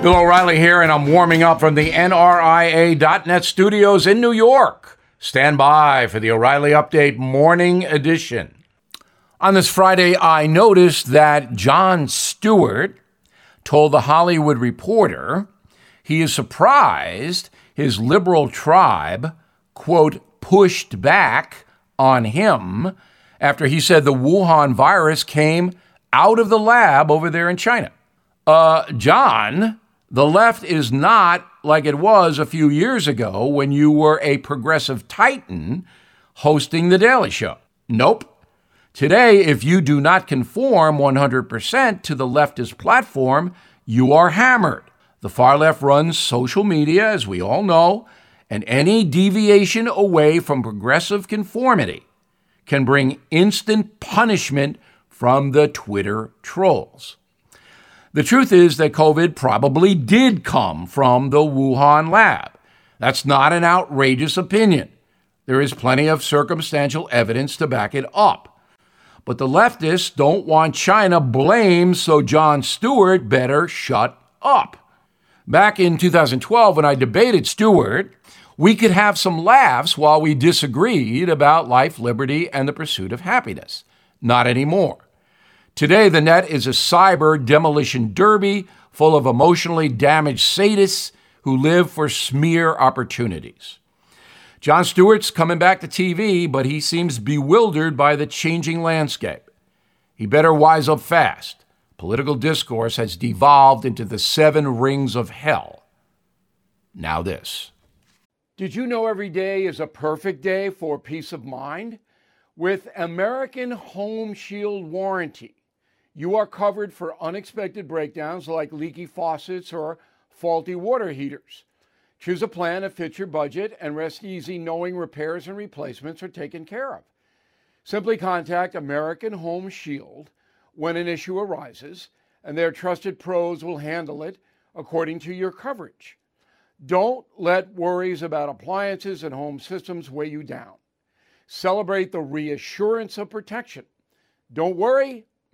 Bill O'Reilly here, and I'm warming up from the NRIA.net studios in New York. Stand by for the O'Reilly Update Morning Edition. On this Friday, I noticed that Jon Stewart told the Hollywood Reporter he is surprised his liberal tribe, quote, pushed back on him after he said the Wuhan virus came out of the lab over there in China. Uh, Jon, the left is not like it was a few years ago when you were a progressive titan hosting The Daily Show. Nope. Today, if you do not conform 100% to the leftist platform, you are hammered. The far left runs social media, as we all know, and any deviation away from progressive conformity can bring instant punishment from the Twitter trolls. The truth is that COVID probably did come from the Wuhan lab. That's not an outrageous opinion. There is plenty of circumstantial evidence to back it up. But the leftists don't want China blamed, so Jon Stewart better shut up. Back in 2012, when I debated Stewart, we could have some laughs while we disagreed about life, liberty, and the pursuit of happiness. Not anymore. Today, the net is a cyber demolition derby full of emotionally damaged sadists who live for smear opportunities. Jon Stewart's coming back to TV, but he seems bewildered by the changing landscape. He better wise up fast. Political discourse has devolved into the seven rings of hell. Now, this. Did you know every day is a perfect day for peace of mind? With American Home Shield Warranty you are covered for unexpected breakdowns like leaky faucets or faulty water heaters. Choose a plan that fits your budget and rest easy knowing repairs and replacements are taken care of. Simply contact American Home Shield when an issue arises, and their trusted pros will handle it according to your coverage. Don't let worries about appliances and home systems weigh you down. Celebrate the reassurance of protection. Don't worry,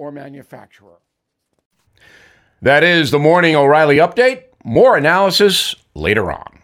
or manufacturer. That is the Morning O'Reilly Update. More analysis later on.